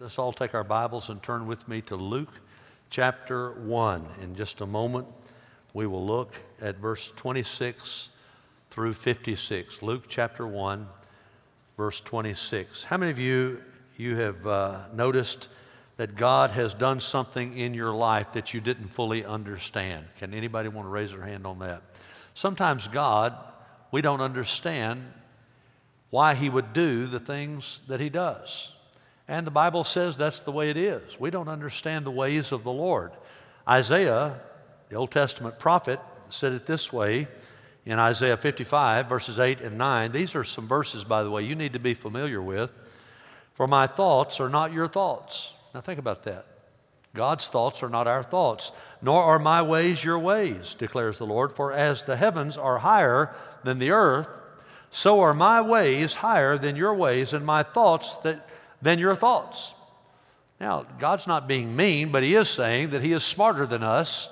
Let's all take our Bibles and turn with me to Luke chapter 1. In just a moment, we will look at verse 26 through 56. Luke chapter 1, verse 26. How many of you you have uh, noticed that God has done something in your life that you didn't fully understand? Can anybody want to raise their hand on that? Sometimes God, we don't understand why he would do the things that he does. And the Bible says that's the way it is. We don't understand the ways of the Lord. Isaiah, the Old Testament prophet, said it this way in Isaiah 55, verses 8 and 9. These are some verses, by the way, you need to be familiar with. For my thoughts are not your thoughts. Now think about that. God's thoughts are not our thoughts, nor are my ways your ways, declares the Lord. For as the heavens are higher than the earth, so are my ways higher than your ways, and my thoughts that than your thoughts. Now, God's not being mean, but He is saying that He is smarter than us,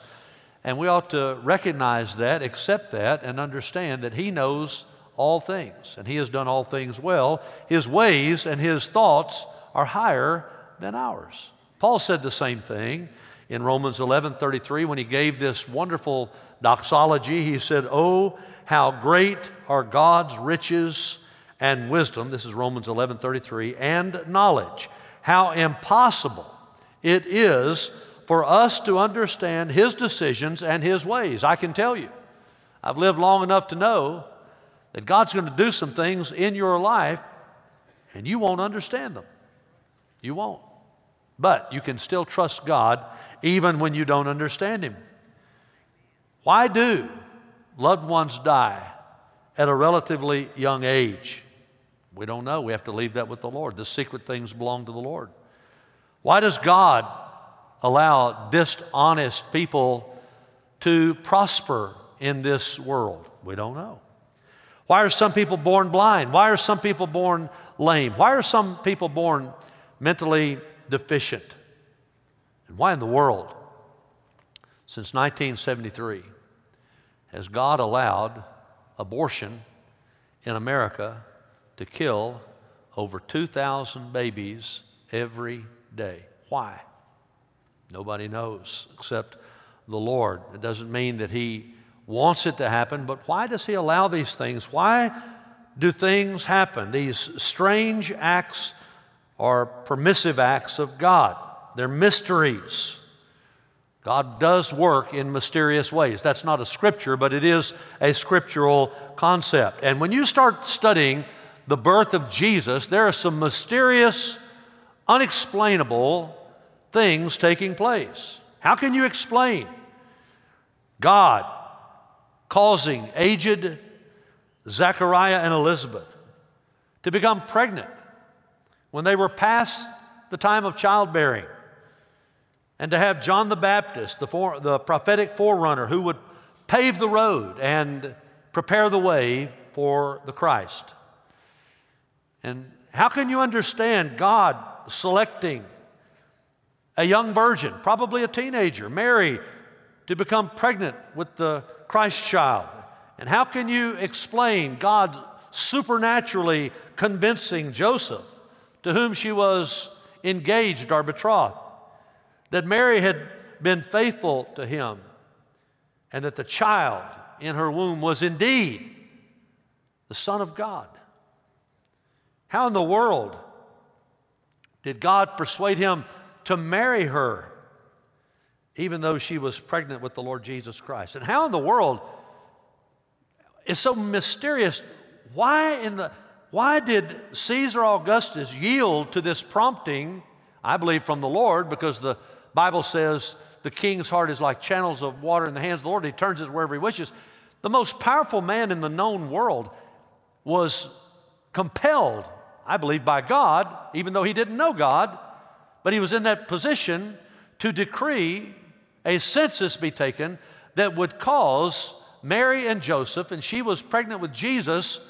and we ought to recognize that, accept that, and understand that He knows all things, and He has done all things well. His ways and His thoughts are higher than ours. Paul said the same thing in Romans 11:33 when he gave this wonderful doxology. He said, "Oh, how great are God's riches and wisdom, this is Romans 11:33, and knowledge. How impossible it is for us to understand his decisions and his ways. I can tell you. I've lived long enough to know that God's going to do some things in your life and you won't understand them. You won't. But you can still trust God even when you don't understand him. Why do loved ones die at a relatively young age? We don't know. We have to leave that with the Lord. The secret things belong to the Lord. Why does God allow dishonest people to prosper in this world? We don't know. Why are some people born blind? Why are some people born lame? Why are some people born mentally deficient? And why in the world, since 1973, has God allowed abortion in America to kill over 2,000 babies every day. Why? Nobody knows except the Lord. It doesn't mean that He wants it to happen, but why does He allow these things? Why do things happen? These strange acts are permissive acts of God, they're mysteries. God does work in mysterious ways. That's not a scripture, but it is a scriptural concept. And when you start studying the birth of Jesus, there are some mysterious, unexplainable things taking place. How can you explain God causing aged Zechariah and Elizabeth to become pregnant when they were past the time of childbearing? And to have John the Baptist, the, for, the prophetic forerunner, who would pave the road and prepare the way for the Christ. And how can you understand God selecting a young virgin, probably a teenager, Mary, to become pregnant with the Christ child? And how can you explain God supernaturally convincing Joseph, to whom she was engaged or betrothed, that Mary had been faithful to him and that the child in her womb was indeed the Son of God? How in the world did God persuade him to marry her, even though she was pregnant with the Lord Jesus Christ? And how in the world is so mysterious? Why in the why did Caesar Augustus yield to this prompting? I believe from the Lord, because the Bible says the king's heart is like channels of water in the hands of the Lord. He turns it wherever he wishes. The most powerful man in the known world was compelled I believe, by God, even though he didn't know God, but he was in that position to decree a census be taken that would cause Mary and Joseph, and she was pregnant with Jesus,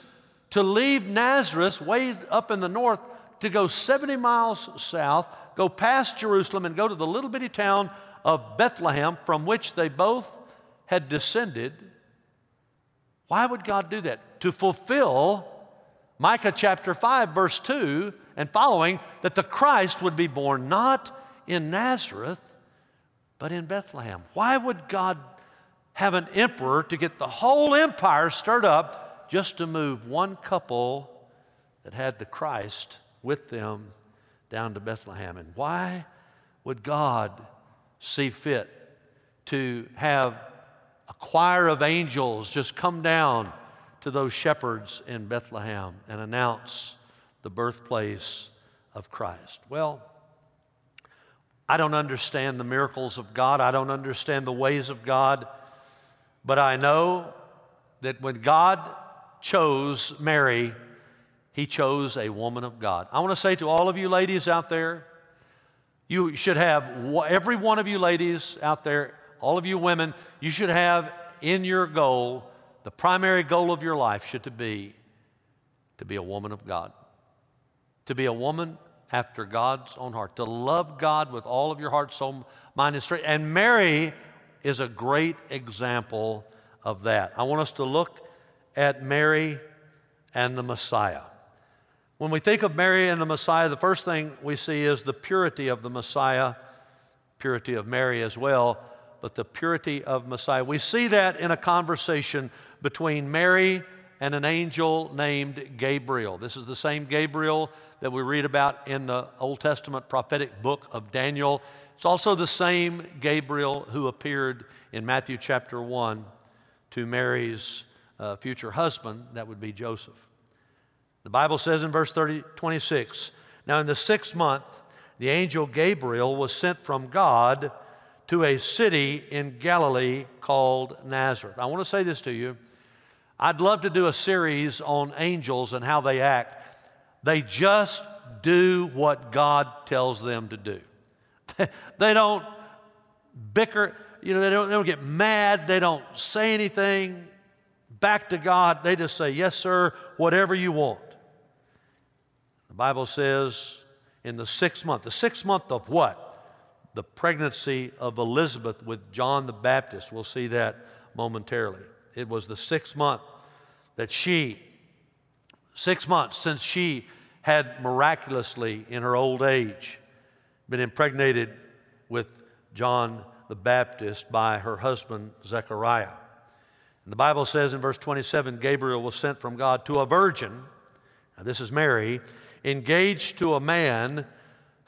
to leave Nazareth way up in the north to go 70 miles south, go past Jerusalem, and go to the little bitty town of Bethlehem from which they both had descended. Why would God do that? To fulfill Micah chapter 5, verse 2 and following, that the Christ would be born not in Nazareth, but in Bethlehem. Why would God have an emperor to get the whole empire stirred up just to move one couple that had the Christ with them down to Bethlehem? And why would God see fit to have a choir of angels just come down to those shepherds in Bethlehem and announce the birthplace of Christ? Well, I don't understand the miracles of God. I don't understand the ways of God. But I know that when God chose Mary, He chose a woman of God. I want to say to all of you ladies out there, you should have, every one of you ladies out there, all of you women, you should have in your goal, the primary goal of your life should to be to be a woman of God. To be a woman after God's own heart, to love God with all of your heart, soul, mind, and strength. And Mary is a great example of that. I want us to look at Mary and the Messiah. When we think of Mary and the Messiah, the first thing we see is the purity of the Messiah, purity of Mary as well, but the purity of Messiah. We see that in a conversation between Mary and an angel named Gabriel. This is the same Gabriel that we read about in the Old Testament prophetic book of Daniel. It's also the same Gabriel who appeared in Matthew chapter 1 to Mary's uh, future husband, that would be Joseph. The Bible says in verse 30, 26 Now in the sixth month, the angel Gabriel was sent from God to a city in Galilee called Nazareth. I want to say this to you. I'd love to do a series on angels and how they act. They just do what God tells them to do. they don't bicker, you know, they don't, they don't get mad, they don't say anything back to God. They just say, Yes, sir, whatever you want. The Bible says in the sixth month, the sixth month of what? The pregnancy of Elizabeth with John the Baptist. We'll see that momentarily. It was the sixth month that she, six months since she had miraculously, in her old age, been impregnated with John the Baptist by her husband Zechariah. And the Bible says in verse 27 Gabriel was sent from God to a virgin, now this is Mary, engaged to a man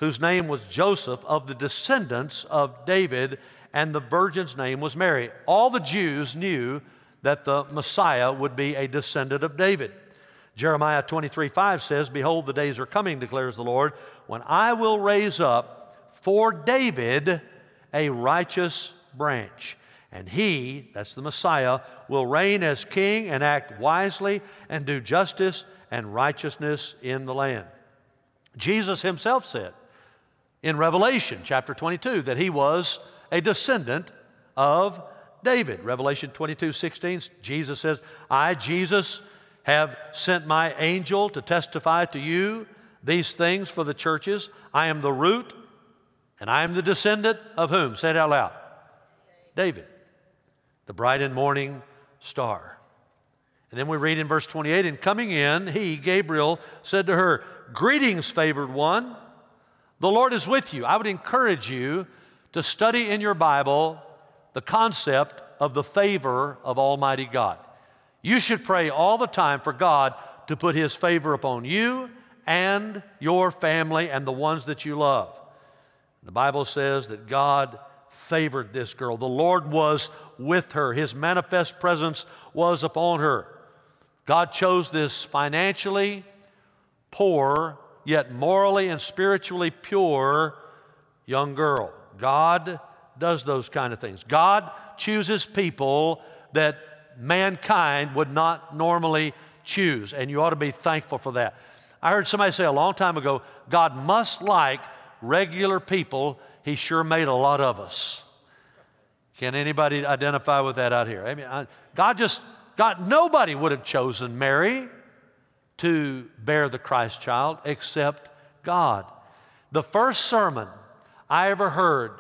whose name was Joseph of the descendants of David, and the virgin's name was Mary. All the Jews knew that the Messiah would be a descendant of David. Jeremiah 23 5 says, Behold, the days are coming, declares the Lord, when I will raise up for David a righteous branch. And he, that's the Messiah, will reign as king and act wisely and do justice and righteousness in the land. Jesus himself said in Revelation chapter 22 that he was a descendant of David. Revelation 22 16, Jesus says, I, Jesus, have sent my angel to testify to you these things for the churches. I am the root and I am the descendant of whom? Say it out loud. David, the bright and morning star. And then we read in verse 28 And coming in, he, Gabriel, said to her, Greetings, favored one. The Lord is with you. I would encourage you to study in your Bible the concept of the favor of Almighty God. You should pray all the time for God to put His favor upon you and your family and the ones that you love. The Bible says that God favored this girl. The Lord was with her, His manifest presence was upon her. God chose this financially poor, yet morally and spiritually pure young girl. God does those kind of things. God chooses people that mankind would not normally choose, and you ought to be thankful for that. I heard somebody say a long time ago God must like regular people. He sure made a lot of us. Can anybody identify with that out here? I mean, I, God just, God, nobody would have chosen Mary to bear the Christ child except God. The first sermon I ever heard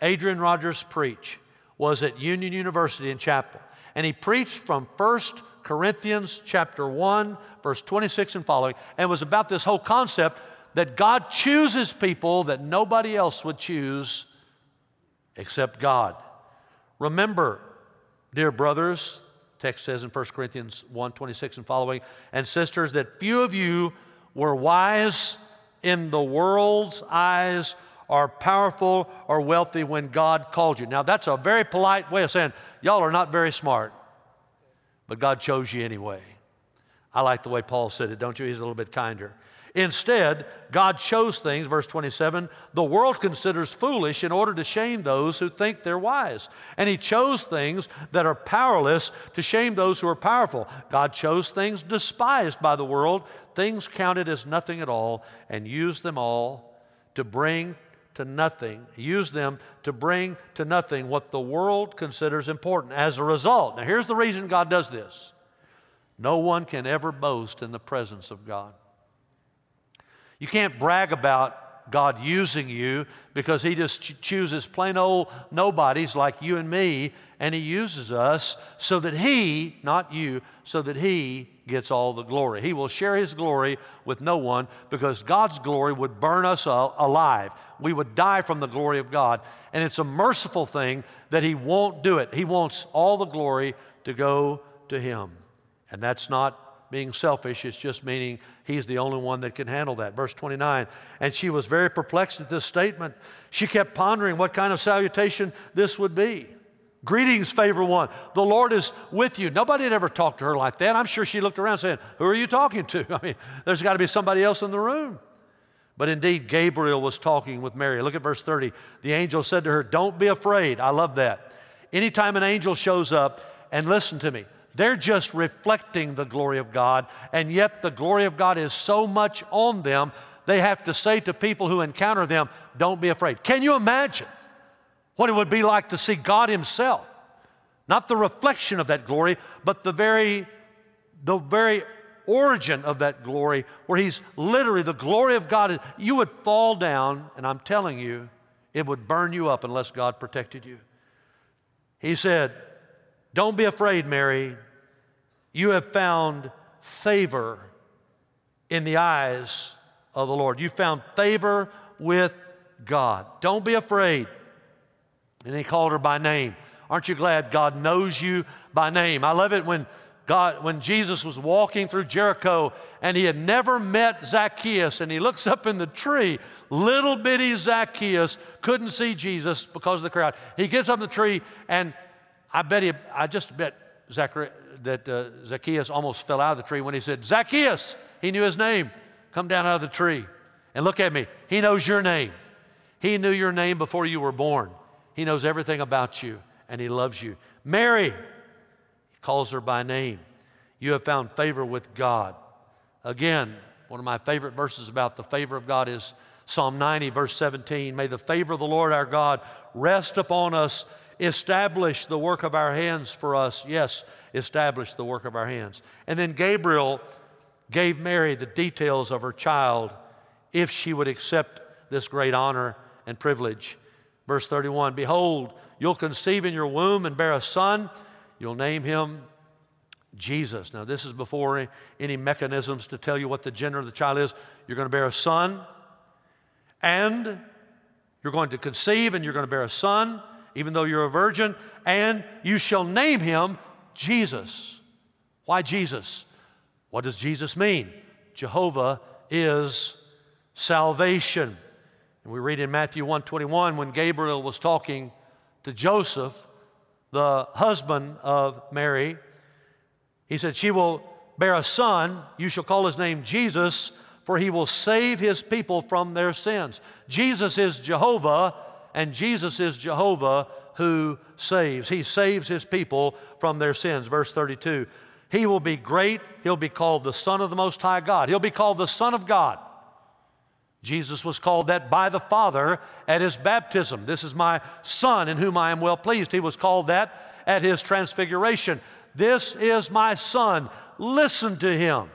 Adrian Rogers preach was at Union University in Chapel. And he preached from 1 Corinthians chapter 1, verse 26 and following, and was about this whole concept that God chooses people that nobody else would choose except God. Remember, dear brothers, text says in 1 Corinthians 1 26 and following, and sisters, that few of you were wise in the world's eyes or powerful or wealthy when God called you. Now, that's a very polite way of saying, y'all are not very smart, but God chose you anyway. I like the way Paul said it, don't you? He's a little bit kinder. Instead, God chose things, verse 27, the world considers foolish in order to shame those who think they're wise. And He chose things that are powerless to shame those who are powerful. God chose things despised by the world, things counted as nothing at all, and used them all to bring to nothing, use them to bring to nothing what the world considers important. As a result, now here's the reason God does this no one can ever boast in the presence of God. You can't brag about God using you because He just ch- chooses plain old nobodies like you and me, and He uses us so that He, not you, so that He gets all the glory. He will share His glory with no one because God's glory would burn us alive. We would die from the glory of God. And it's a merciful thing that He won't do it. He wants all the glory to go to Him. And that's not being selfish, it's just meaning he's the only one that can handle that. Verse 29 And she was very perplexed at this statement. She kept pondering what kind of salutation this would be. Greetings, favor one. The Lord is with you. Nobody had ever talked to her like that. I'm sure she looked around saying, Who are you talking to? I mean, there's got to be somebody else in the room. But indeed, Gabriel was talking with Mary. Look at verse 30. The angel said to her, Don't be afraid. I love that. Anytime an angel shows up, and listen to me, they're just reflecting the glory of God, and yet the glory of God is so much on them, they have to say to people who encounter them, Don't be afraid. Can you imagine what it would be like to see God Himself? Not the reflection of that glory, but the very, the very origin of that glory, where He's literally the glory of God. You would fall down, and I'm telling you, it would burn you up unless God protected you. He said, Don't be afraid, Mary you have found favor in the eyes of the Lord. You found favor with God. Don't be afraid. And he called her by name. Aren't you glad God knows you by name? I love it when God, when Jesus was walking through Jericho and he had never met Zacchaeus and he looks up in the tree, little bitty Zacchaeus couldn't see Jesus because of the crowd. He gets up in the tree and I bet he, I just bet Zachariah, that uh, Zacchaeus almost fell out of the tree when he said, Zacchaeus, he knew his name, come down out of the tree. And look at me, he knows your name. He knew your name before you were born. He knows everything about you, and he loves you. Mary, he calls her by name. You have found favor with God. Again, one of my favorite verses about the favor of God is Psalm 90, verse 17. May the favor of the Lord our God rest upon us, establish the work of our hands for us. Yes, establish the work of our hands. And then Gabriel gave Mary the details of her child if she would accept this great honor and privilege. Verse 31 Behold, you'll conceive in your womb and bear a son. You'll name him Jesus. Now, this is before any mechanisms to tell you what the gender of the child is. You're going to bear a son, and you're going to conceive, and you're going to bear a son, even though you're a virgin, and you shall name him Jesus. Why Jesus? What does Jesus mean? Jehovah is salvation. And we read in Matthew 121 when Gabriel was talking to Joseph, the husband of Mary, he said, She will bear a son, you shall call his name Jesus, for he will save his people from their sins. Jesus is Jehovah, and Jesus is Jehovah who saves. He saves his people from their sins. Verse 32 He will be great. He'll be called the Son of the Most High God. He'll be called the Son of God. Jesus was called that by the Father at his baptism. This is my Son in whom I am well pleased. He was called that at his transfiguration. This is my Son. Listen to him.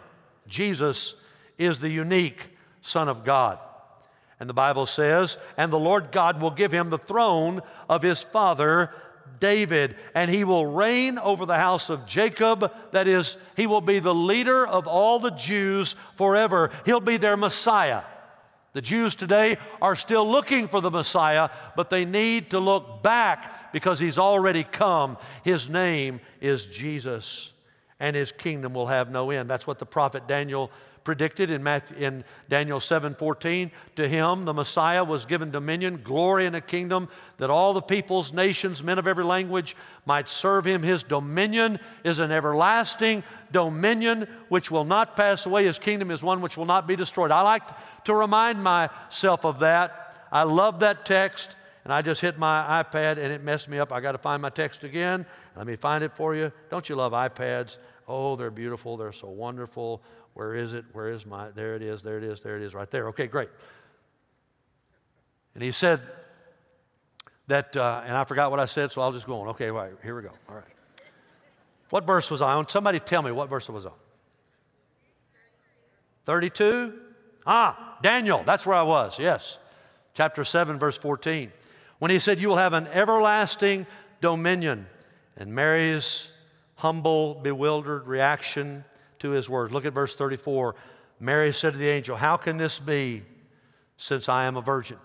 Jesus is the unique Son of God. And the Bible says, and the Lord God will give him the throne of his father David, and he will reign over the house of Jacob. That is, he will be the leader of all the Jews forever. He'll be their Messiah. The Jews today are still looking for the Messiah, but they need to look back because he's already come. His name is Jesus, and his kingdom will have no end. That's what the prophet Daniel predicted in, Matthew, in Daniel 7:14. To him, the Messiah was given dominion, glory, and a kingdom that all the peoples, nations, men of every language might serve him. His dominion is an everlasting dominion which will not pass away. His kingdom is one which will not be destroyed. I like to remind myself of that. I love that text. And I just hit my iPad and it messed me up. I got to find my text again. Let me find it for you. Don't you love iPads? Oh, they're beautiful. They're so wonderful. Where is it? Where is my? There it is, there it is, there it is, right there. Okay, great. And he said that, uh, and I forgot what I said, so I'll just go on. Okay, right, here we go. All right. What verse was I on? Somebody tell me what verse it was on. 32? Ah, Daniel, that's where I was, yes. Chapter 7, verse 14. When he said, You will have an everlasting dominion. And Mary's humble, bewildered reaction to his words. Look at verse 34. Mary said to the angel, How can this be since I am a virgin?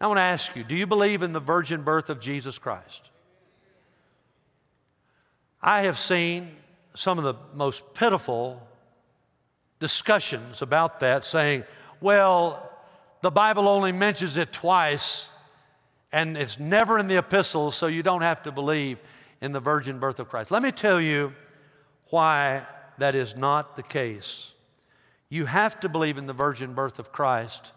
I want to ask you, do you believe in the virgin birth of Jesus Christ? I have seen some of the most pitiful discussions about that saying, well, the Bible only mentions it twice and it's never in the epistles, so you don't have to believe in the virgin birth of Christ. Let me tell you why that is not the case. You have to believe in the virgin birth of Christ.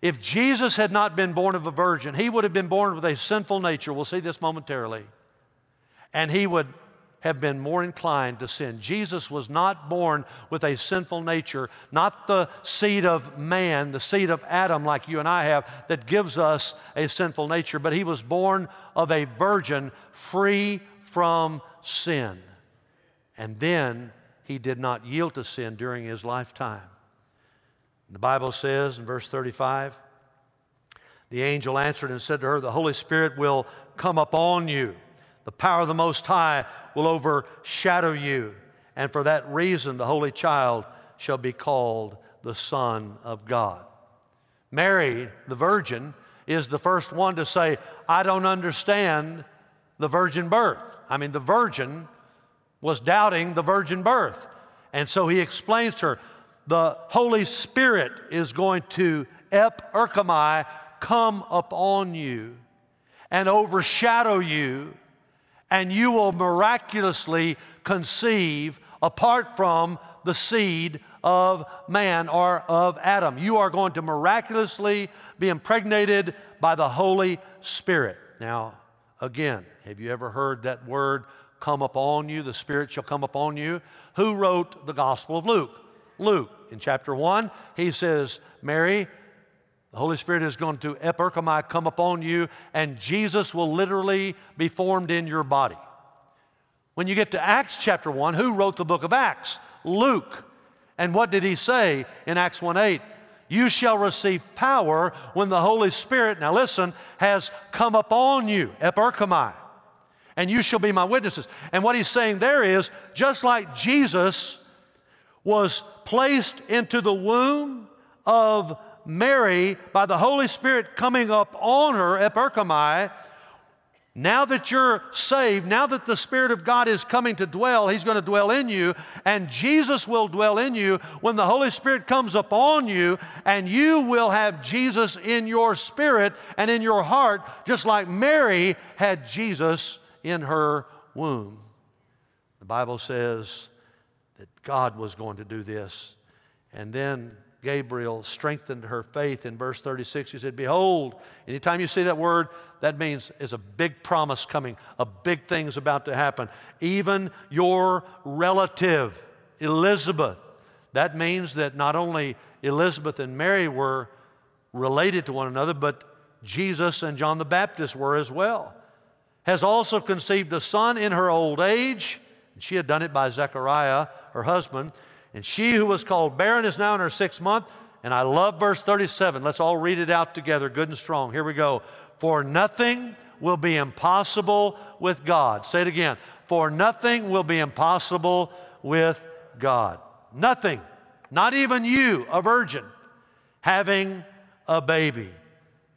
If Jesus had not been born of a virgin, he would have been born with a sinful nature. We'll see this momentarily. And he would have been more inclined to sin. Jesus was not born with a sinful nature, not the seed of man, the seed of Adam, like you and I have, that gives us a sinful nature, but he was born of a virgin free from sin. And then he did not yield to sin during his lifetime. The Bible says in verse 35 the angel answered and said to her, The Holy Spirit will come upon you. The power of the Most High will overshadow you. And for that reason, the Holy Child shall be called the Son of God. Mary, the virgin, is the first one to say, I don't understand the virgin birth. I mean, the virgin was doubting the virgin birth. And so he explains to her, the Holy Spirit is going to ep erchomai, come upon you and overshadow you, and you will miraculously conceive apart from the seed of man or of Adam. You are going to miraculously be impregnated by the Holy Spirit. Now, again, have you ever heard that word come upon you, the Spirit shall come upon you. Who wrote the Gospel of Luke? Luke. In chapter 1, he says, Mary, the Holy Spirit is going to ep erchomai come upon you, and Jesus will literally be formed in your body. When you get to Acts chapter 1, who wrote the book of Acts? Luke. And what did he say in Acts 1 8? You shall receive power when the Holy Spirit, now listen, has come upon you, ep erchomai and you shall be my witnesses. And what he's saying there is just like Jesus was placed into the womb of Mary by the Holy Spirit coming up on her, ep erchomai, now that you're saved, now that the Spirit of God is coming to dwell, He's going to dwell in you, and Jesus will dwell in you when the Holy Spirit comes upon you, and you will have Jesus in your spirit and in your heart, just like Mary had Jesus in her womb. The Bible says that God was going to do this. And then Gabriel strengthened her faith in verse 36. He said, Behold, anytime you see that word, that means there's a big promise coming, a big thing's about to happen. Even your relative, Elizabeth, that means that not only Elizabeth and Mary were related to one another, but Jesus and John the Baptist were as well has also conceived a son in her old age. And she had done it by Zechariah, her husband. And she who was called barren is now in her sixth month. And I love verse 37. Let's all read it out together, good and strong. Here we go. For nothing will be impossible with God. Say it again. For nothing will be impossible with God. Nothing. Not even you, a virgin, having a baby.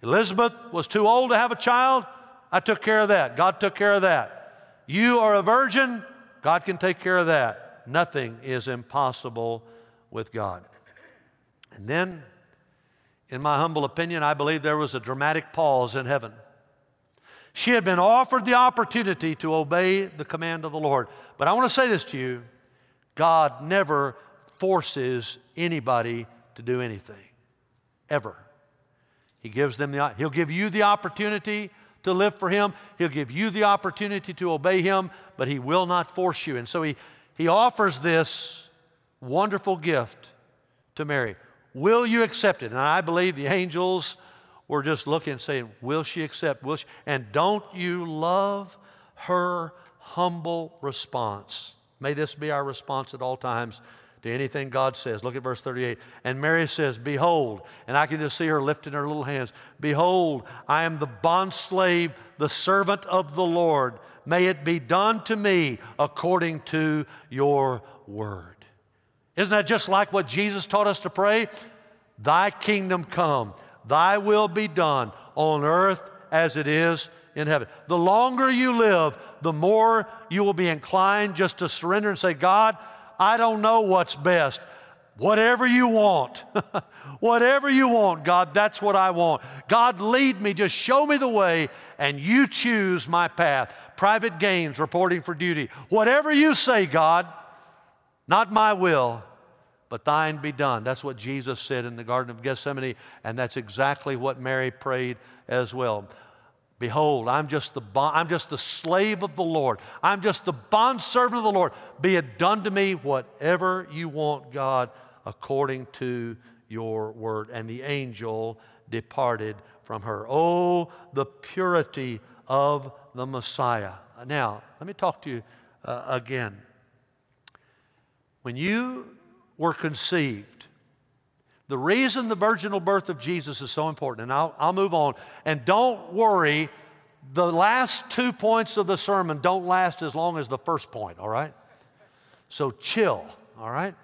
Elizabeth was too old to have a child. I took care of that. God took care of that. You are a virgin. God can take care of that. Nothing is impossible with God. And then, in my humble opinion, I believe there was a dramatic pause in heaven. She had been offered the opportunity to obey the command of the Lord. But I want to say this to you God never forces anybody to do anything, ever. He gives them the, he'll give you the opportunity to live for him. He'll give you the opportunity to obey him, but he will not force you. And so he, he offers this wonderful gift to Mary. Will you accept it? And I believe the angels were just looking and saying, Will she accept? Will she? And don't you love her humble response? May this be our response at all times to anything God says. Look at verse 38. And Mary says, Behold, and I can just see her lifting her little hands, Behold, I am the bondslave, the servant of the Lord. May it be done to me according to your word. Isn't that just like what Jesus taught us to pray? Thy kingdom come, thy will be done on earth as it is in heaven. The longer you live, the more you will be inclined just to surrender and say, God, I don't know what's best. Whatever you want. Whatever you want, God, that's what I want. God, lead me. Just show me the way, and you choose my path. Private Gaines, reporting for duty. Whatever you say, God, not my will, but thine be done. That's what Jesus said in the Garden of Gethsemane, and that's exactly what Mary prayed as well. Behold, I'm just the bond, I'm just the slave of the Lord. I'm just the bondservant of the Lord. Be it done to me whatever you want, God, according to your word. And the angel departed from her. Oh, the purity of the Messiah. Now, let me talk to you uh, again. When you were conceived, the reason the virginal birth of Jesus is so important, and I'll, I'll move on, and don't worry, the last two points of the sermon don't last as long as the first point, all right? So chill, all right?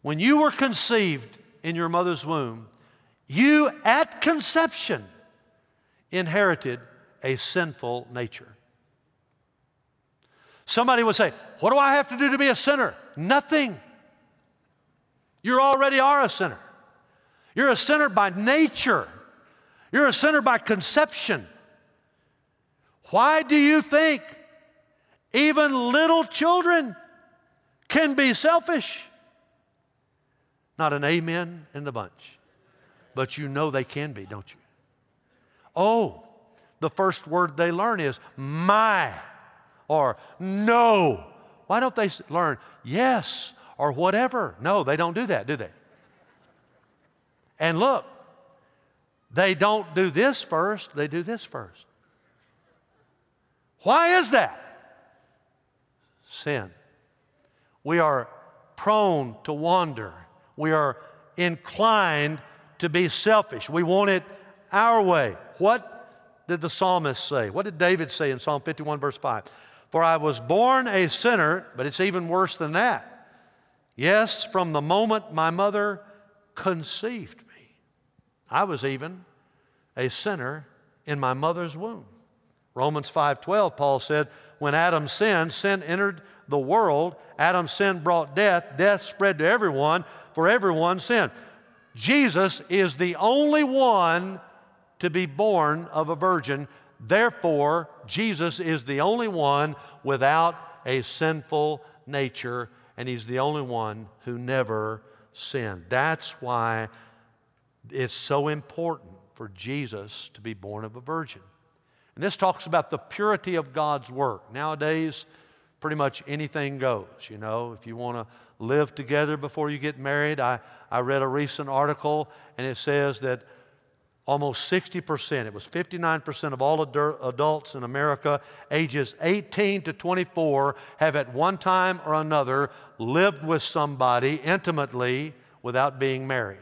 When you were conceived in your mother's womb, you at conception inherited a sinful nature. Somebody would say, What do I have to do to be a sinner? Nothing. You already are a sinner. You're a sinner by nature, you're a sinner by conception. Why do you think even little children can be selfish? Not an amen in the bunch. But you know they can be, don't you? Oh, the first word they learn is my or no. Why don't they learn yes or whatever. No, they don't do that, do they? And look, they don't do this first, they do this first. Why is that? Sin. We are prone to wander. We are inclined to be selfish. We want it our way. What did the psalmist say? What did David say in Psalm 51, verse 5? For I was born a sinner, but it's even worse than that. Yes, from the moment my mother conceived me, I was even a sinner in my mother's womb. Romans 5:12 Paul said, when Adam sinned, sin entered the world. Adam's sin brought death, death spread to everyone, for everyone sinned. Jesus is the only one to be born of a virgin. Therefore, Jesus is the only one without a sinful nature and he's the only one who never sinned. That's why it's so important for Jesus to be born of a virgin. And this talks about the purity of God's work. Nowadays, pretty much anything goes. You know, if you want to live together before you get married, I, I read a recent article and it says that almost 60%, it was 59% of all adults in America ages 18 to 24 have at one time or another lived with somebody intimately without being married.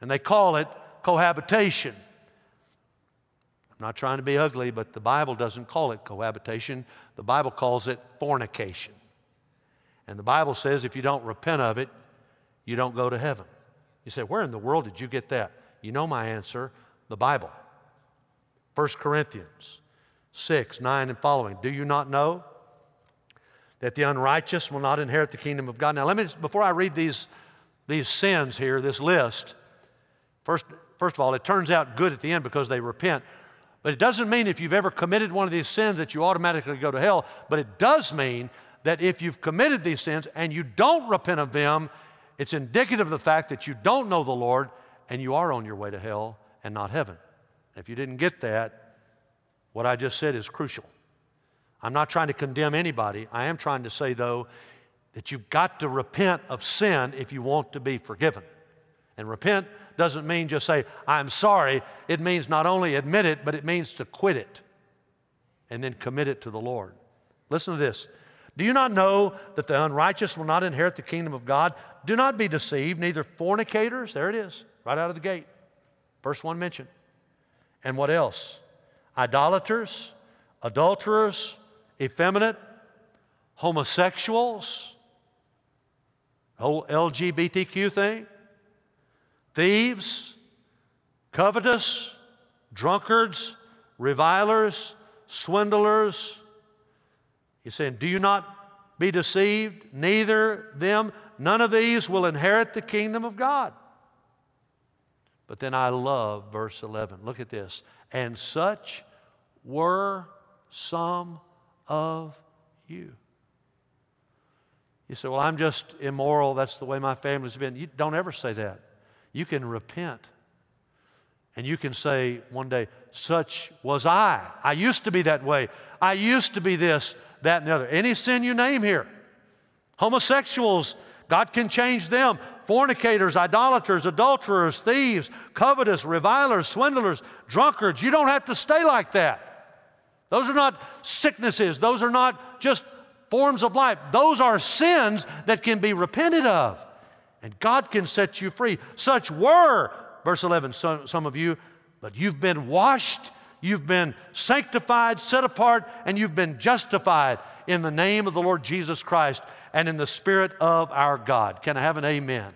And they call it cohabitation. I'm not trying to be ugly, but the Bible doesn't call it cohabitation. The Bible calls it fornication. And the Bible says if you don't repent of it, you don't go to heaven. You say, Where in the world did you get that? You know my answer the Bible. 1 Corinthians 6, 9, and following. Do you not know that the unrighteous will not inherit the kingdom of God? Now, let me, before I read these, these sins here, this list, first, first of all, it turns out good at the end because they repent. But it doesn't mean if you've ever committed one of these sins that you automatically go to hell. But it does mean that if you've committed these sins and you don't repent of them, it's indicative of the fact that you don't know the Lord and you are on your way to hell and not heaven. If you didn't get that, what I just said is crucial. I'm not trying to condemn anybody. I am trying to say, though, that you've got to repent of sin if you want to be forgiven. And repent doesn't mean just say, I'm sorry. It means not only admit it, but it means to quit it and then commit it to the Lord. Listen to this. Do you not know that the unrighteous will not inherit the kingdom of God? Do not be deceived, neither fornicators, there it is, right out of the gate. First one mentioned. And what else? Idolaters, adulterers, effeminate, homosexuals, whole LGBTQ thing, thieves, covetous, drunkards, revilers, swindlers. He's saying, Do you not be deceived? Neither them, none of these will inherit the kingdom of God. But then I love verse 11. Look at this. And such were some of you. You say, Well, I'm just immoral. That's the way my family's been. You don't ever say that. You can repent. And you can say one day, Such was I. I used to be that way. I used to be this, that, and the other. Any sin you name here. Homosexuals, God can change them. Fornicators, idolaters, adulterers, thieves, covetous, revilers, swindlers, drunkards. You don't have to stay like that. Those are not sicknesses. Those are not just forms of life. Those are sins that can be repented of. And God can set you free. Such were, verse 11, some, some of you, but you've been washed, you've been sanctified, set apart, and you've been justified in the name of the Lord Jesus Christ and in the Spirit of our God. Can I have an amen?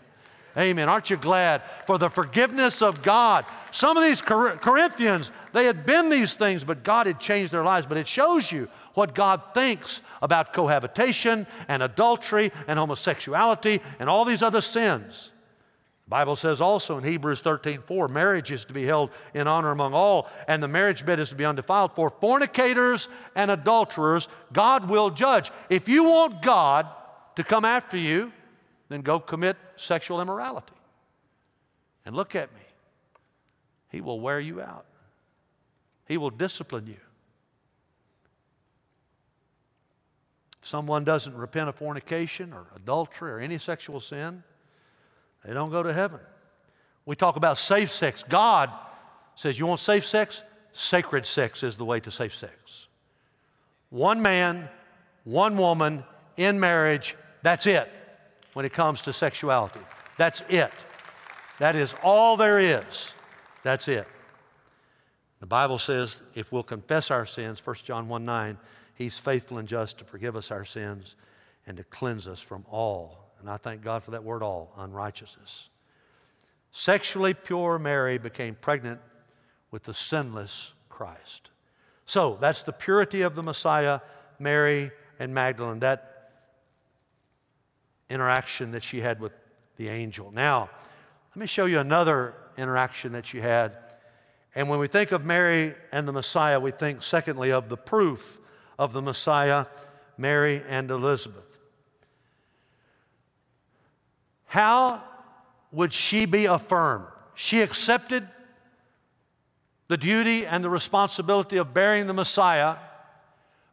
Amen. Aren't you glad for the forgiveness of God? Some of these Corinthians, they had been these things, but God had changed their lives. But it shows you what God thinks about cohabitation and adultery and homosexuality and all these other sins. Bible says also in Hebrews 13 4, marriage is to be held in honor among all, and the marriage bed is to be undefiled. For fornicators and adulterers, God will judge. If you want God to come after you, then go commit sexual immorality. And look at me. He will wear you out, He will discipline you. If someone doesn't repent of fornication or adultery or any sexual sin, they don't go to heaven. We talk about safe sex. God says, You want safe sex? Sacred sex is the way to safe sex. One man, one woman in marriage, that's it when it comes to sexuality. That's it. That is all there is. That's it. The Bible says if we'll confess our sins, 1 John 1 9, He's faithful and just to forgive us our sins and to cleanse us from all, and I thank God for that word all, unrighteousness. Sexually pure Mary became pregnant with the sinless Christ. So that's the purity of the Messiah, Mary and Magdalene. That interaction that she had with the angel. Now, let me show you another interaction that she had. And when we think of Mary and the Messiah, we think, secondly, of the proof of the Messiah, Mary and Elizabeth. How would she be affirmed? She accepted the duty and the responsibility of bearing the Messiah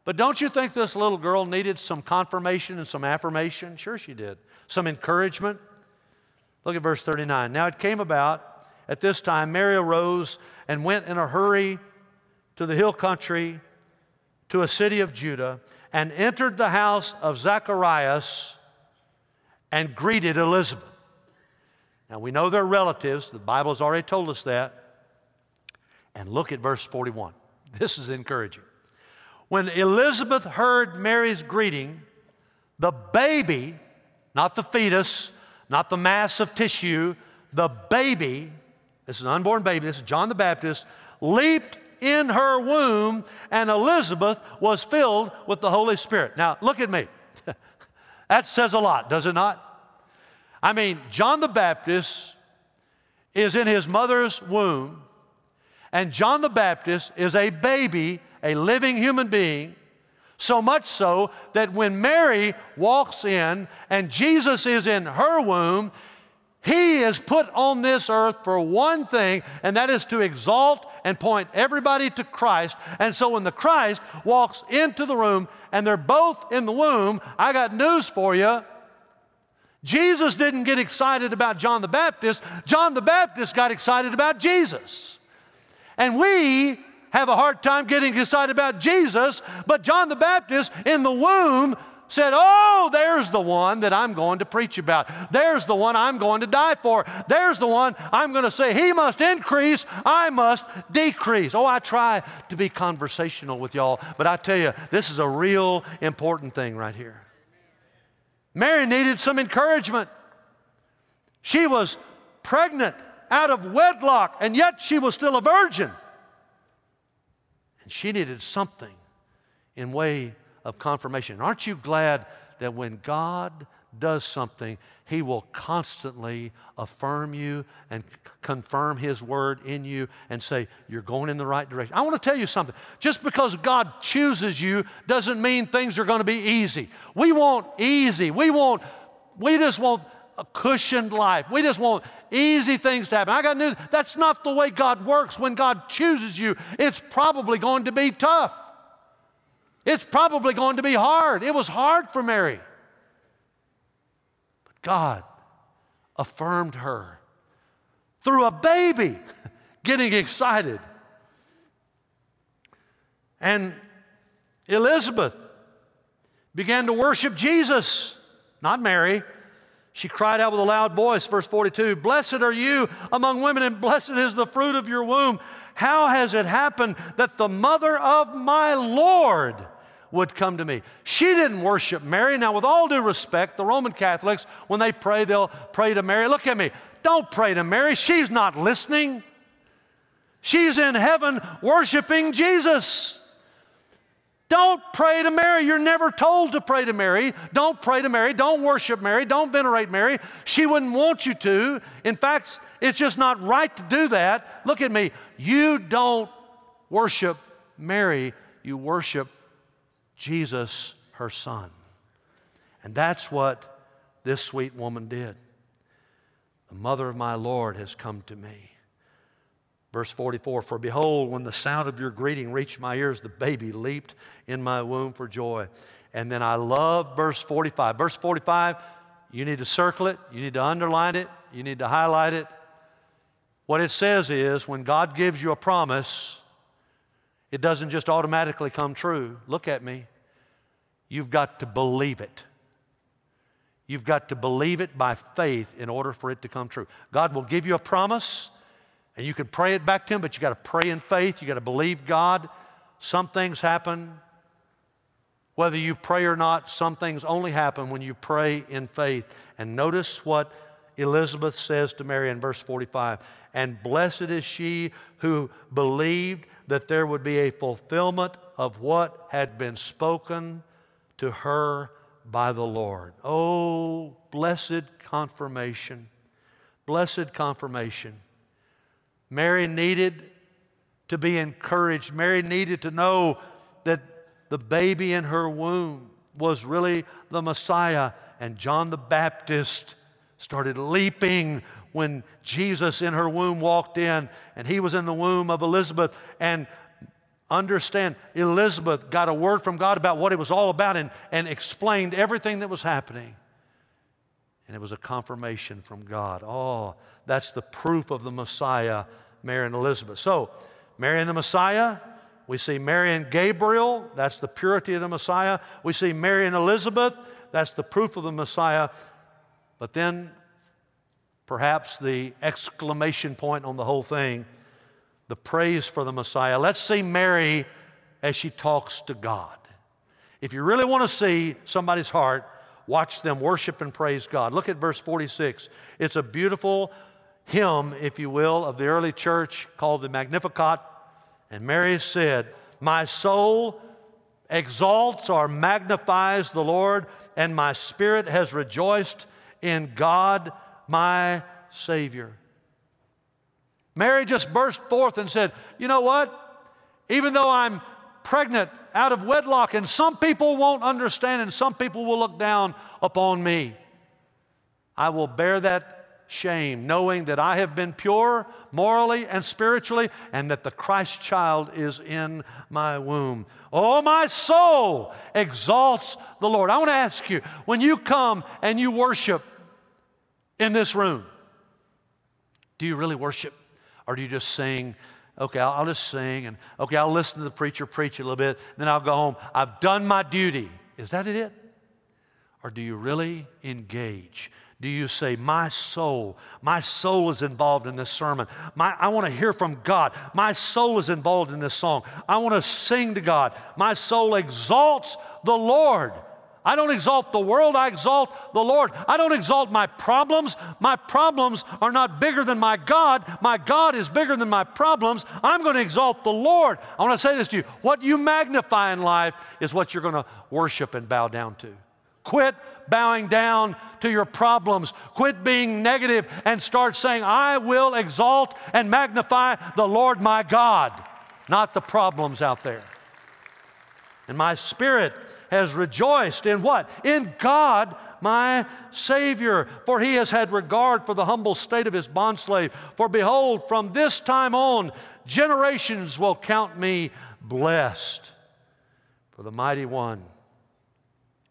but don't you think this little girl needed some confirmation and some affirmation? Sure, she did. Some encouragement. Look at verse 39. Now it came about at this time, Mary arose and went in a hurry to the hill country, to a city of Judah, and entered the house of Zacharias and greeted Elizabeth. Now we know they're relatives, the Bible has already told us that. And look at verse 41. This is encouraging. When Elizabeth heard Mary's greeting, the baby, not the fetus, not the mass of tissue, the baby, this is an unborn baby, this is John the Baptist, leaped in her womb, and Elizabeth was filled with the Holy Spirit. Now, look at me. That says a lot, does it not? I mean, John the Baptist is in his mother's womb, and John the Baptist is a baby, a living human being. So much so that when Mary walks in and Jesus is in her womb, he is put on this earth for one thing, and that is to exalt and point everybody to Christ. And so when the Christ walks into the room and they're both in the womb, I got news for you. Jesus didn't get excited about John the Baptist, John the Baptist got excited about Jesus. And we have a hard time getting excited about Jesus, but John the Baptist in the womb said, Oh, there's the one that I'm going to preach about. There's the one I'm going to die for. There's the one I'm going to say, He must increase, I must decrease. Oh, I try to be conversational with y'all, but I tell you, this is a real important thing right here. Mary needed some encouragement. She was pregnant out of wedlock, and yet she was still a virgin. And she needed something in way of confirmation. Aren't you glad that when God does something, He will constantly affirm you and confirm His word in you and say, You're going in the right direction. I want to tell you something. Just because God chooses you doesn't mean things are going to be easy. We want easy. We want, we just want a cushioned life. We just want easy things to happen. I got news. That's not the way God works. When God chooses you, it's probably going to be tough. It's probably going to be hard. It was hard for Mary. But God affirmed her through a baby getting excited. And Elizabeth began to worship Jesus, not Mary. She cried out with a loud voice, verse 42 Blessed are you among women, and blessed is the fruit of your womb. How has it happened that the mother of my Lord would come to me. She didn't worship Mary. Now, with all due respect, the Roman Catholics, when they pray, they'll pray to Mary. Look at me. Don't pray to Mary. She's not listening. She's in heaven worshiping Jesus. Don't pray to Mary. You're never told to pray to Mary. Don't pray to Mary. Don't worship Mary. Don't venerate Mary. She wouldn't want you to. In fact, it's just not right to do that. Look at me. You don't worship Mary, you worship Jesus, her son. And that's what this sweet woman did. The mother of my Lord has come to me. Verse 44 For behold, when the sound of your greeting reached my ears, the baby leaped in my womb for joy. And then I love verse 45. Verse 45, you need to circle it, you need to underline it, you need to highlight it. What it says is when God gives you a promise, it doesn't just automatically come true. Look at me. You've got to believe it. You've got to believe it by faith in order for it to come true. God will give you a promise, and you can pray it back to Him, but you got to pray in faith. You got to believe God. Some things happen, whether you pray or not, some things only happen when you pray in faith. And notice what Elizabeth says to Mary in verse 45 And blessed is she who believed that there would be a fulfillment of what had been spoken to her by the Lord. Oh, blessed confirmation. Blessed confirmation. Mary needed to be encouraged. Mary needed to know that the baby in her womb was really the Messiah. And John the Baptist started leaping when Jesus in her womb walked in, and he was in the womb of Elizabeth. And understand, Elizabeth got a word from God about what it was all about and, and explained everything that was happening. And it was a confirmation from God. Oh, that's the proof of the Messiah, Mary and Elizabeth. So, Mary and the Messiah, we see Mary and Gabriel, that's the purity of the Messiah. We see Mary and Elizabeth, that's the proof of the Messiah. But then, perhaps the exclamation point on the whole thing the praise for the Messiah. Let's see Mary as she talks to God. If you really want to see somebody's heart, watch them worship and praise God. Look at verse 46. It's a beautiful hymn, if you will, of the early church called the Magnificat. And Mary said, My soul exalts or magnifies the Lord, and my spirit has rejoiced in God my Savior. Mary just burst forth and said, You know what? Even though I'm pregnant out of wedlock, and some people won't understand, and some people will look down upon me, I will bear that shame, knowing that I have been pure morally and spiritually, and that the Christ child is in my womb. Oh, my soul exalts the Lord. I want to ask you when you come and you worship in this room, do you really worship? Or do you just sing? Okay, I'll, I'll just sing, and okay, I'll listen to the preacher preach a little bit, then I'll go home. I've done my duty. Is that it? Or do you really engage? Do you say, My soul, my soul is involved in this sermon. My, I want to hear from God. My soul is involved in this song. I want to sing to God. My soul exalts the Lord. I don't exalt the world, I exalt the Lord. I don't exalt my problems. My problems are not bigger than my God. My God is bigger than my problems. I'm going to exalt the Lord. I want to say this to you what you magnify in life is what you're going to worship and bow down to. Quit bowing down to your problems. Quit being negative and start saying, I will exalt and magnify the Lord my God, not the problems out there. And my spirit has rejoiced in what? In God, my Savior. For he has had regard for the humble state of his bondslave. For behold, from this time on, generations will count me blessed. For the mighty one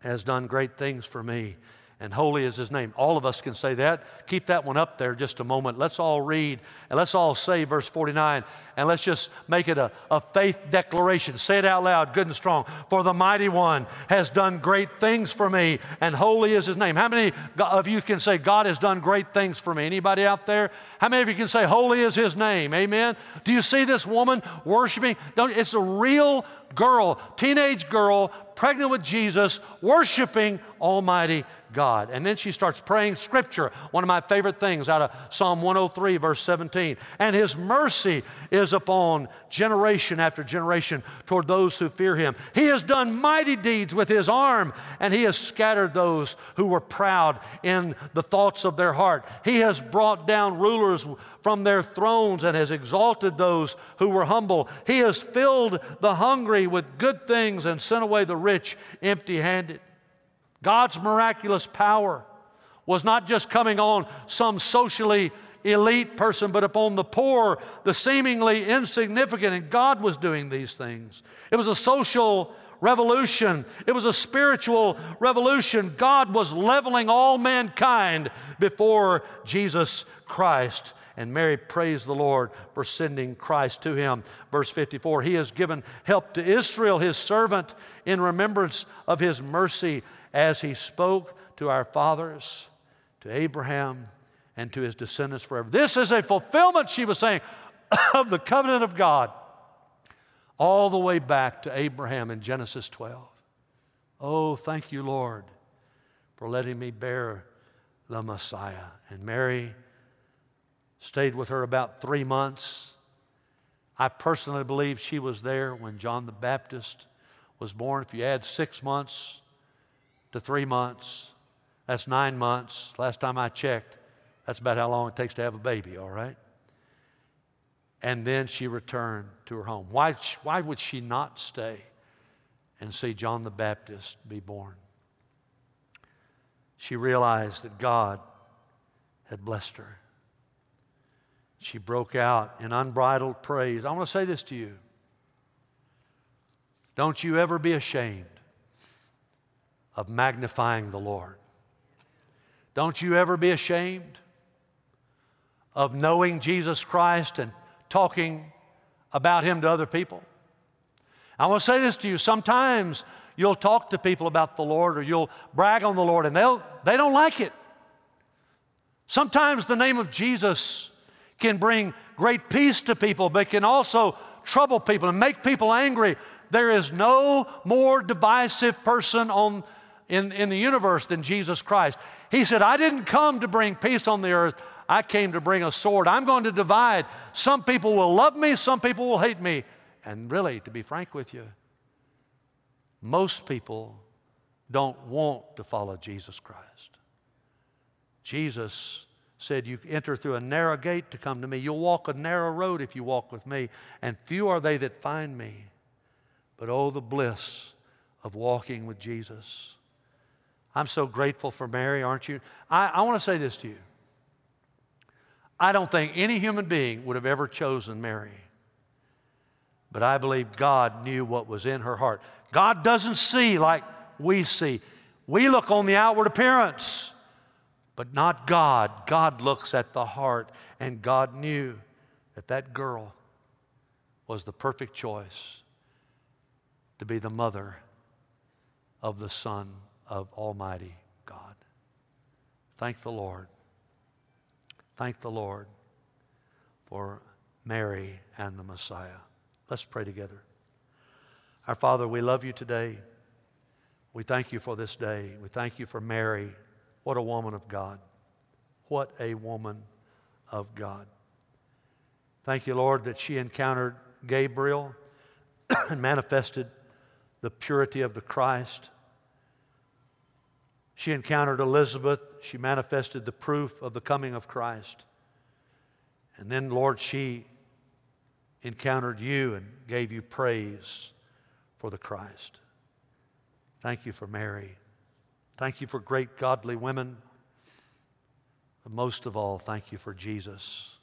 has done great things for me and holy is his name. All of us can say that. Keep that one up there just a moment. Let's all read and let's all say verse 49 and let's just make it a, a faith declaration. Say it out loud, good and strong. For the mighty one has done great things for me and holy is his name. How many of you can say, God has done great things for me? Anybody out there? How many of you can say, holy is his name? Amen. Do you see this woman worshiping? Don't, it's a real girl, teenage girl, pregnant with Jesus, worshiping Almighty God. And then she starts praying scripture, one of my favorite things out of Psalm 103, verse 17. And his mercy is upon generation after generation toward those who fear him. He has done mighty deeds with his arm, and he has scattered those who were proud in the thoughts of their heart. He has brought down rulers from their thrones and has exalted those who were humble. He has filled the hungry with good things and sent away the rich empty handed. God's miraculous power was not just coming on some socially elite person, but upon the poor, the seemingly insignificant, and God was doing these things. It was a social revolution, it was a spiritual revolution. God was leveling all mankind before Jesus Christ. And Mary praised the Lord for sending Christ to him. Verse 54 He has given help to Israel, his servant, in remembrance of his mercy as he spoke to our fathers, to Abraham, and to his descendants forever. This is a fulfillment, she was saying, of the covenant of God, all the way back to Abraham in Genesis 12. Oh, thank you, Lord, for letting me bear the Messiah. And Mary stayed with her about three months. I personally believe she was there when John the Baptist was born. If you add six months to three months. That's nine months. Last time I checked, that's about how long it takes to have a baby, all right? And then she returned to her home. Why, why would she not stay and see John the Baptist be born? She realized that God had blessed her. She broke out in unbridled praise. I want to say this to you. Don't you ever be ashamed of magnifying the Lord. Don't you ever be ashamed of knowing Jesus Christ and talking about Him to other people. I want to say this to you. Sometimes you'll talk to people about the Lord or you'll brag on the Lord and they'll, they don't like it. Sometimes the name of Jesus can bring great peace to people, but can also trouble people and make people angry. There is no more divisive person on, in, in the universe than Jesus Christ. He said, I didn't come to bring peace on the earth. I came to bring a sword. I'm going to divide. Some people will love me, some people will hate me. And really, to be frank with you, most people don't want to follow Jesus Christ. Jesus said, You enter through a narrow gate to come to me. You'll walk a narrow road if you walk with me, and few are they that find me. But oh, the bliss of walking with Jesus. I'm so grateful for Mary, aren't you? I, I want to say this to you. I don't think any human being would have ever chosen Mary. But I believe God knew what was in her heart. God doesn't see like we see. We look on the outward appearance, but not God. God looks at the heart, and God knew that that girl was the perfect choice to be the mother of the Son of Almighty God. Thank the Lord. Thank the Lord for Mary and the Messiah. Let's pray together. Our Father, we love you today. We thank you for this day. We thank you for Mary. What a woman of God. What a woman of God. Thank you, Lord, that she encountered Gabriel and manifested the purity of the Christ. She encountered Elizabeth. She manifested the proof of the coming of Christ. And then, Lord, she encountered you and gave you praise for the Christ. Thank you for Mary. Thank you for great godly women. But most of all, thank you for Jesus.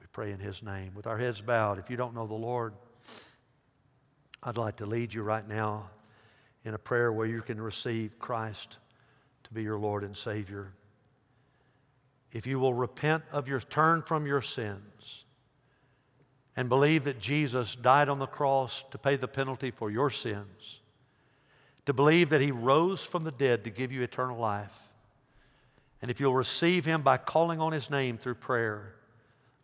We pray in his name. With our heads bowed, if you don't know the Lord, I'd like to lead you right now in a prayer where you can receive Christ to be your Lord and Savior. If you will repent of your turn from your sins and believe that Jesus died on the cross to pay the penalty for your sins, to believe that He rose from the dead to give you eternal life. And if you'll receive Him by calling on His name through prayer,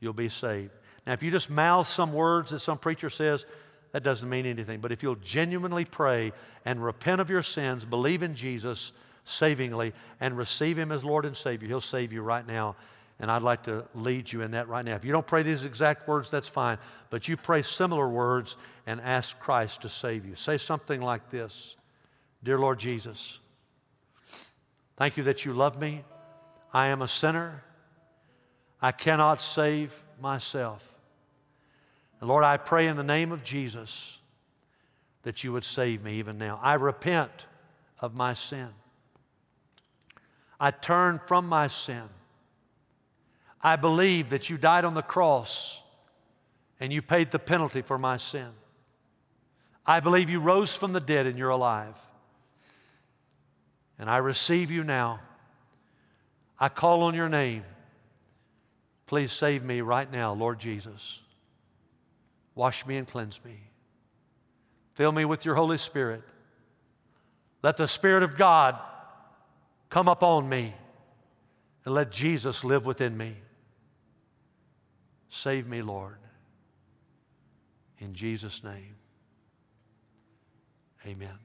you'll be saved. Now, if you just mouth some words that some preacher says, that doesn't mean anything. But if you'll genuinely pray and repent of your sins, believe in Jesus savingly, and receive Him as Lord and Savior, He'll save you right now. And I'd like to lead you in that right now. If you don't pray these exact words, that's fine. But you pray similar words and ask Christ to save you. Say something like this Dear Lord Jesus, thank you that you love me. I am a sinner. I cannot save myself. And Lord, I pray in the name of Jesus that you would save me even now. I repent of my sin. I turn from my sin. I believe that you died on the cross and you paid the penalty for my sin. I believe you rose from the dead and you're alive. And I receive you now. I call on your name. Please save me right now, Lord Jesus. Wash me and cleanse me. Fill me with your Holy Spirit. Let the Spirit of God come upon me and let Jesus live within me. Save me, Lord. In Jesus' name, amen.